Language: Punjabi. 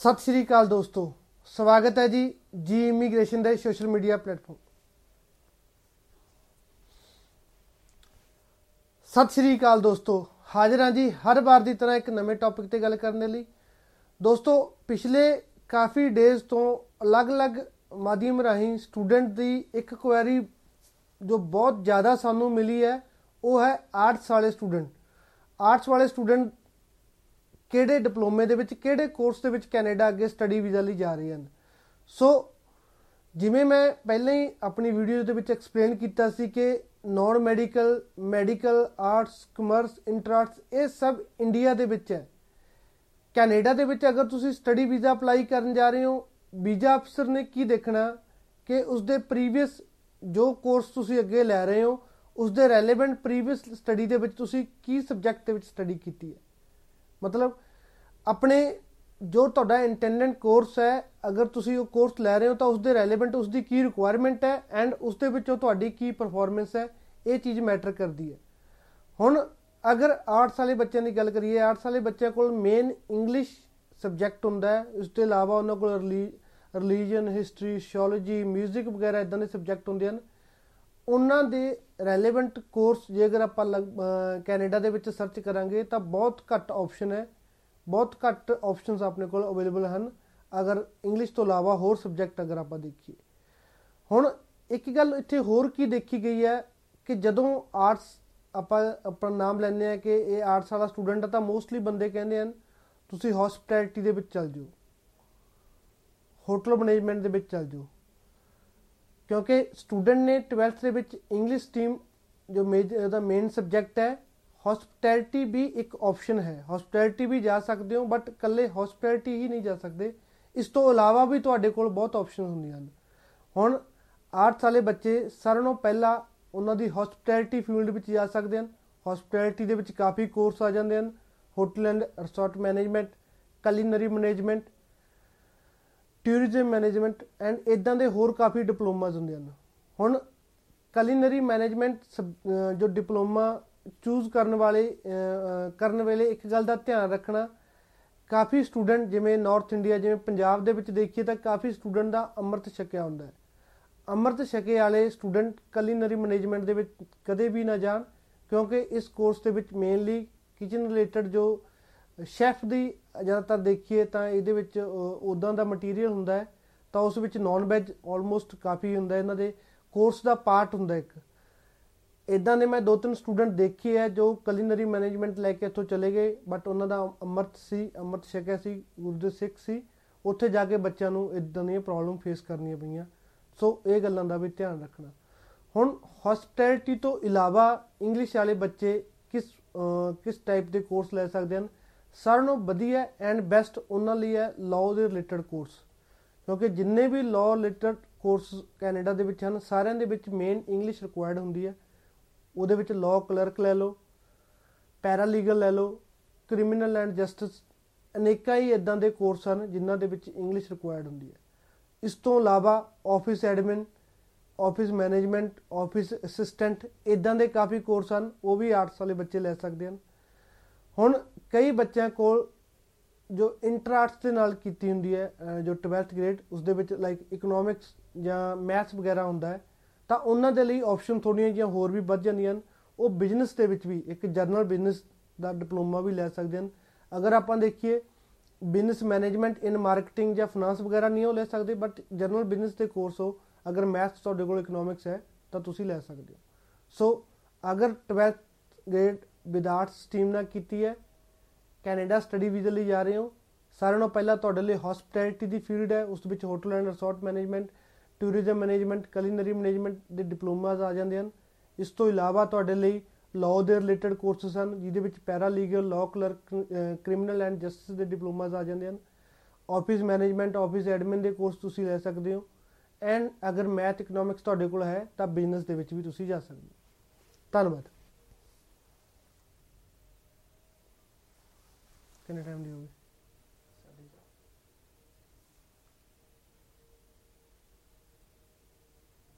ਸਤਿ ਸ਼੍ਰੀ ਅਕਾਲ ਦੋਸਤੋ, ਸਵਾਗਤ ਹੈ ਜੀ ਜੀ ਇਮੀਗ੍ਰੇਸ਼ਨ ਦੇ ਸੋਸ਼ਲ ਮੀਡੀਆ ਪਲੇਟਫਾਰਮ ਸਤਿ ਸ਼੍ਰੀ ਅਕਾਲ ਦੋਸਤੋ, ਹਾਜ਼ਰ ਹਾਂ ਜੀ ਹਰ ਵਾਰ ਦੀ ਤਰ੍ਹਾਂ ਇੱਕ ਨਵੇਂ ਟੌਪਿਕ ਤੇ ਗੱਲ ਕਰਨ ਦੇ ਲਈ। ਦੋਸਤੋ, ਪਿਛਲੇ ਕਾਫੀ ਡੇਜ਼ ਤੋਂ ਅਲੱਗ-ਅਲੱਗ ਮਾਧਿਅਮ ਰਾਹੀਂ ਸਟੂਡੈਂਟ ਦੀ ਇੱਕ ਕੁਐਰੀ ਜੋ ਬਹੁਤ ਜ਼ਿਆਦਾ ਸਾਨੂੰ ਮਿਲੀ ਹੈ, ਉਹ ਹੈ ਆਰਟਸ ਵਾਲੇ ਸਟੂਡੈਂਟ ਆਰਟਸ ਵਾਲੇ ਸਟੂਡੈਂਟ ਕਿਹੜੇ ਡਿਪਲੋਮੇ ਦੇ ਵਿੱਚ, ਕਿਹੜੇ ਕੋਰਸ ਦੇ ਵਿੱਚ ਕੈਨੇਡਾ ਅੱਗੇ ਸਟੱਡੀ ਵੀਜ਼ਾ ਲਈ ਜਾ ਰਹੇ ਹਨ। ਸੋ, ਜਿਵੇਂ ਮੈਂ ਪਹਿਲਾਂ ਹੀ ਆਪਣੀ ਵੀਡੀਓ ਦੇ ਵਿੱਚ ਐਕਸਪਲੇਨ ਕੀਤਾ ਸੀ ਕਿ non medical medical arts commerce ਇੰਟਰਾਟਸ ਇਹ ਸਭ ਇੰਡੀਆ ਦੇ ਵਿੱਚ ਹੈ। ਕੈਨੇਡਾ ਦੇ ਵਿੱਚ ਅਗਰ ਤੁਸੀਂ ਸਟੱਡੀ ਵੀਜ਼ਾ ਅਪਲਾਈ ਕਰਨ ਜਾ ਰਹੇ ਹੋ, ਵੀਜ਼ਾ ਅਫਸਰ ਨੇ ਕੀ ਦੇਖਣਾ? ਕਿ ਉਸ ਦੇ ਪ੍ਰੀਵੀਅਸ ਜੋ ਕੋਰਸ ਤੁਸੀਂ ਅੱਗੇ ਲੈ ਰਹੇ ਹੋ ਉਸ ਦੇ ਰੈਲੇਵੈਂਟ ਪ੍ਰੀਵੀਅਸ ਸਟੱਡੀ ਦੇ ਵਿੱਚ ਤੁਸੀਂ ਕੀ ਸਬਜੈਕਟ ਦੇ ਵਿੱਚ ਸਟੱਡੀ ਕੀਤੀ ਹੈ। ਮਤਲਬ ਆਪਣੇ ਜੋ ਤੁਹਾਡਾ ਇੰਟੈਂਡੈਂਟ ਕੋਰਸ ਹੈ, ਅਗਰ ਤੁਸੀਂ ਉਹ ਕੋਰਸ ਲੈ ਰਹੇ ਹੋ ਤਾਂ ਉਸ ਦੇ ਰੈਲੇਵੈਂਟ ਉਸ ਦੀ ਕੀ ਰਿਕੁਆਇਰਮੈਂਟ ਹੈ ਐਂਡ ਉਸ ਦੇ ਵਿੱਚੋਂ ਤੁਹਾਡੀ ਕੀ ਪਰਫਾਰਮੈਂਸ ਹੈ, ਇਹ ਚੀਜ਼ ਮੈਟਰ ਕਰਦੀ ਹੈ। ਹੁਣ ਅਗਰ ਆਰਟਸ ਵਾਲੇ ਬੱਚਿਆਂ ਦੀ ਗੱਲ ਕਰੀਏ, ਆਰਟਸ ਵਾਲੇ ਬੱਚਿਆਂ ਕੋਲ ਮੇਨ ਇੰਗਲਿਸ਼ ਸਬਜੈਕਟ ਹੁੰਦਾ ਹੈ, ਇਸ ਤੋਂ ਇਲਾਵਾ ਉਹਨਾਂ ਕੋਲ ਰਿਲੀਜੀਅਨ ਹਿਸਟਰੀ ਸ਼ੀਓਲੋਜੀ 뮤직 ਵਗੈਰਾ ਇਦਾਂ ਦੇ ਸਬਜੈਕਟ ਹੁੰਦੇ ਹਨ। ਉਹਨਾਂ ਦੇ ਰੈਲੇਵੈਂਟ ਕੋਰਸ ਜੇ ਅਗਰ ਆਪਾਂ ਕੈਨੇਡਾ ਦੇ ਵਿੱਚ ਸਰਚ ਕਰਾਂਗੇ ਤਾਂ ਬਹੁਤ ਘੱਟ ਆਪਸ਼ਨ ਹੈ। ਬਹੁਤ ਘੱਟ ਆਪਸ਼ਨਸ ਆਪਣੇ ਕੋਲ ਅਵੇਲੇਬਲ ਹਨ। ਅਗਰ ਇੰਗਲਿਸ਼ ਤੋਂ ਇਲਾਵਾ ਹੋਰ ਸਬਜੈਕਟ ਅਗਰ ਆਪਾਂ ਦੇਖੀਏ। ਹੁਣ ਇੱਕ ਗੱਲ ਇੱਥੇ ਹੋਰ ਕੀ ਦੇਖੀ ਗਈ ਹੈ ਕਿ ਜਦੋਂ ਆਰਟਸ ਆਪਾਂ ਆਪਣਾ ਨਾਮ ਲੈਂਦੇ ਆ ਕਿ ਇਹ ਆਰਟਸ ਵਾਲਾ ਸਟੂਡੈਂਟ ਆ ਤਾਂ ਮੋਸਟਲੀ ਬੰਦੇ ਕਹਿੰਦੇ ਹਨ, ਤੁਸੀਂ ਹਸਪਿਟੈਲਿਟੀ ਦੇ ਵਿੱਚ ਚੱਲ ਜਾਓ। ਹੋਟਲ ਮੈਨੇਜਮੈਂਟ ਦੇ ਵਿੱਚ ਚੱਲ ਜਾਓ। ਕਿਉਂਕਿ ਸਟੂਡੈਂਟ ਨੇ 12th ਦੇ ਵਿੱਚ ਇੰਗਲਿਸ਼ ਸਟਰੀਮ ਜੋ ਮੇਜਰ ਦਾ ਮੇਨ ਸਬਜੈਕਟ ਹੈ ਹਸਪਿਟੈਲਿਟੀ ਵੀ ਇੱਕ ਆਪਸ਼ਨ ਹੈ। ਹਸਪਿਟੈਲਿਟੀ ਵੀ ਜਾ ਸਕਦੇ ਹੋ ਬਟ ਕੱਲੇ ਹਸਪਿਟੈਲਿਟੀ ਹੀ ਨਹੀਂ ਜਾ ਸਕਦੇ। ਇਸ ਤੋਂ ਇਲਾਵਾ ਵੀ ਤੁਹਾਡੇ ਕੋਲ ਬਹੁਤ ਆਪਸ਼ਨ ਹੁੰਦੀਆਂ ਹਨ। ਹੁਣ ਆਰਟਸ ਵਾਲੇ ਬੱਚੇ ਸਾਰਿਆਂ ਨੂੰ ਪਹਿਲਾਂ ਉਹਨਾਂ ਦੀ ਹਸਪਿਟੈਲਿਟੀ ਫੀਲਡ ਵਿੱਚ ਜਾ ਸਕਦੇ ਹਨ। ਹਸਪਿਟੈਲਿਟੀ ਦੇ ਵਿੱਚ ਕਾਫੀ ਕੋਰਸ ਆ ਜਾਂਦੇ ਹਨ। Hotel and resort management culinary management tourism management and ਇਦਾਂ ਦੇ ਹੋਰ ਕਾਫੀ ਡਿਪਲੋਮਾਸ ਹੁੰਦੇ ਹਨ। ਹੁਣ ਕਲਿਨਰੀ ਮੈਨੇਜਮੈਂਟ ਜੋ ਡਿਪਲੋਮਾ ਚੂਜ਼ ਕਰਨ ਵਾਲੇ ਕਰਨ ਵੇਲੇ ਇੱਕ ਗੱਲ ਦਾ ਧਿਆਨ ਰੱਖਣਾ, ਕਾਫੀ ਸਟੂਡੈਂਟ ਜਿਵੇਂ ਨਾਰਥ ਇੰਡੀਆ ਜਿਵੇਂ ਪੰਜਾਬ ਦੇ ਵਿੱਚ ਦੇਖੀਏ ਤਾਂ ਕਾਫੀ ਸਟੂਡੈਂਟ ਦਾ ਅੰਮ੍ਰਿਤ ਛਕਿਆ ਹੁੰਦਾ ਹੈ। ਅੰਮ੍ਰਿਤ ਛਕੇ ਵਾਲੇ ਸਟੂਡੈਂਟ ਕਲਿਨਰੀ ਮੈਨੇਜਮੈਂਟ ਦੇ ਵਿੱਚ ਕਦੇ ਵੀ ਨਾ ਜਾਣ, ਕਿਉਂਕਿ ਇਸ ਕੋਰਸ ਦੇ ਵਿੱਚ ਮੇਨਲੀ ਕਿਚਨ ਰਿਲੇਟਡ ਜੋ ਸ਼ੈਫ ਦੀ ਜ਼ਿਆਦਾਤਰ ਦੇਖੀਏ ਤਾਂ ਇਹਦੇ ਵਿੱਚ ਉਦਾਂ ਦਾ ਮਟੀਰੀਅਲ ਹੁੰਦਾ ਹੈ, ਤਾਂ ਉਸ ਵਿੱਚ ਨਾਨ ਵੈਜ ਆਲਮੋਸਟ ਕਾਫੀ ਹੁੰਦਾ ਇਹਨਾਂ ਦੇ ਕੋਰਸ ਦਾ ਪਾਰਟ ਹੁੰਦਾ ਇੱਕ। ਇਦਾਂ ਦੇ ਮੈਂ ਦੋ ਤਿੰਨ ਸਟੂਡੈਂਟ ਦੇਖੇ ਆ ਜੋ ਕਲਿਨਰੀ ਮੈਨੇਜਮੈਂਟ ਲੈ ਕੇ ਇੱਥੋਂ ਚਲੇ ਗਏ ਬਟ ਉਹਨਾਂ ਦਾ ਅਮਰਤ ਸੀ, ਅਮਰਤ ਛਕਿਆ ਸੀ ਗੁਰੂ ਦੇ ਸਿੱਖ ਸੀ। ਉੱਥੇ ਜਾ ਕੇ ਬੱਚਿਆਂ ਨੂੰ ਇਦਾਂ ਦੀਆਂ ਪ੍ਰੋਬਲਮ ਫੇਸ ਕਰਨੀਆਂ ਪਈਆਂ। ਸੋ ਇਹ ਗੱਲਾਂ ਦਾ ਵੀ ਧਿਆਨ ਰੱਖਣਾ। ਹੁਣ ਹਸਪਿਟੈਲਿਟੀ ਤੋਂ ਇਲਾਵਾ ਇੰਗਲਿਸ਼ ਵਾਲੇ ਬੱਚੇ ਕਿਸ ਕਿਸ ਟਾਈਪ ਦੇ ਕੋਰਸ ਲੈ ਸਕਦੇ ਹਨ? ਸਾਰਿਆਂ ਨਾਲੋਂ ਵਧੀਆ ਐਂਡ ਬੈਸਟ ਉਹਨਾਂ ਲਈ ਹੈ ਲਾਅ ਦੇ ਰਿਲੇਟਡ ਕੋਰਸ ਕਿਉਂਕਿ ਜਿੰਨੇ ਵੀ ਲਾਅ ਰਿਲੇਟਡ ਕੋਰਸ ਕੈਨੇਡਾ ਦੇ ਵਿੱਚ ਹਨ, ਸਾਰਿਆਂ ਦੇ ਵਿੱਚ ਮੇਨ ਇੰਗਲਿਸ਼ ਰਿਕੁਆਇਰਡ ਹੁੰਦੀ ਹੈ। ਉਹਦੇ ਵਿੱਚ ਲਾਅ ਕਲਰਕ ਲੈ ਲਓ ਪੈਰਾਲੀਗਲ ਲੈ ਲਓ ਕ੍ਰਿਮੀਨਲ ਐਂਡ ਜਸਟਿਸ ਅਨੇਕਾਂ ਹੀ ਇਦਾਂ ਦੇ ਕੋਰਸ ਹਨ ਜਿਨ੍ਹਾਂ ਦੇ ਵਿੱਚ ਇੰਗਲਿਸ਼ ਰਿਕੁਆਇਰਡ ਹੁੰਦੀ ਹੈ। ਇਸ ਤੋਂ ਇਲਾਵਾ office admin office management office assistant ਇਦਾਂ ਦੇ ਕਾਫੀ ਕੋਰਸ ਹਨ, ਉਹ ਵੀ ਆਰਟਸ ਵਾਲੇ ਬੱਚੇ ਲੈ ਸਕਦੇ ਹਨ। ਹੁਣ ਕਈ ਬੱਚਿਆਂ ਕੋਲ ਜੋ ਇੰਟਰ ਦੇ ਨਾਲ ਕੀਤੀ ਹੁੰਦੀ ਹੈ ਜੋ 12th ਗ੍ਰੇਡ ਉਸ ਦੇ ਵਿੱਚ ਲਾਈਕ ਇਕਨੋਮਿਕਸ ਜਾਂ ਮੈਥਸ ਵਗੈਰਾ ਹੁੰਦਾ ਹੈ, ਤਾਂ ਉਹਨਾਂ ਦੇ ਲਈ ਆਪਸ਼ਨ ਥੋੜੀਆਂ ਜਿਹੀਆਂ ਹੋਰ ਵੀ ਵੱਧ ਜਾਂਦੀਆਂ ਹਨ। ਉਹ ਬਿਜ਼ਨਸ ਦੇ ਵਿੱਚ ਵੀ, ਇੱਕ ਜਰਨਲ ਬਿਜ਼ਨਸ ਦਾ ਡਿਪਲੋਮਾ ਵੀ ਲੈ ਸਕਦੇ ਹਨ। ਅਗਰ ਆਪਾਂ ਦੇਖੀਏ ਬਿਜ਼ਨਸ ਮੈਨੇਜਮੈਂਟ ਇਨ ਮਾਰਕੀਟਿੰਗ ਜਾਂ ਫਾਈਨਾਂਸ ਵਗੈਰਾ ਨਹੀਂ ਉਹ ਲੈ ਸਕਦੇ ਬਟ ਜਰਨਲ ਬਿਜ਼ਨਸ ਦੇ ਕੋਰਸ ਹੋ, ਅਗਰ ਮੈਥਸ ਤੁਹਾਡੇ ਕੋਲ ਇਕਨੋਮਿਕਸ ਹੈ, ਤਾਂ ਤੁਸੀਂ ਲੈ ਸਕਦੇ ਹੋ। ਸੋ ਅਗਰ 12th grade with arts stream ਨਾਲ ਕੀਤੀ ਹੈ ਕੈਨੇਡਾ ਸਟੱਡੀ ਵੀਜ਼ਾ ਲਈ ਜਾ ਰਹੇ ਹੋ। ਸਾਰਿਆਂ ਨਾਲੋਂ ਪਹਿਲਾਂ ਤੁਹਾਡੇ ਲਈ ਹਸਪਿਟੈਲਿਟੀ ਦੀ ਫੀਲਡ ਹੈ। ਉਸ ਵਿੱਚ hotel and resort management tourism management culinary management ਦੇ ਡਿਪਲੋਮਾਸ ਆ ਜਾਂਦੇ ਹਨ। ਇਸ ਤੋਂ ਇਲਾਵਾ ਤੁਹਾਡੇ ਲਈ ਲਾਅ ਦੇ ਰਿਲੇਟਡ ਕੋਰਸਸ ਹਨ, ਜਿਹਦੇ ਵਿੱਚ para legal law clerk criminal and justice ਦੇ ਡਿਪਲੋਮਾਸ ਆ ਜਾਂਦੇ ਹਨ। ਆਫਿਸ ਮੈਨੇਜਮੈਂਟ ਆਫਿਸ ਐਡਮਿਨ ਦੇ ਕੋਰਸ ਤੁਸੀਂ ਲੈ ਸਕਦੇ ਹੋ। ਐਂਡ ਅਗਰ ਮੈਥ ਇਕਨੋਮਿਕਸ ਤੁਹਾਡੇ ਕੋਲ ਹੈ, ਤਾਂ ਬਿਜ਼ਨਸ ਦੇ ਵਿੱਚ ਵੀ ਤੁਸੀਂ ਜਾ ਸਕਦੇ ਹੋ। ਧੰਨਵਾਦ। ਕਿੰਨੇ ਟਾਈਮ ਦੀ ਹੋਗੀ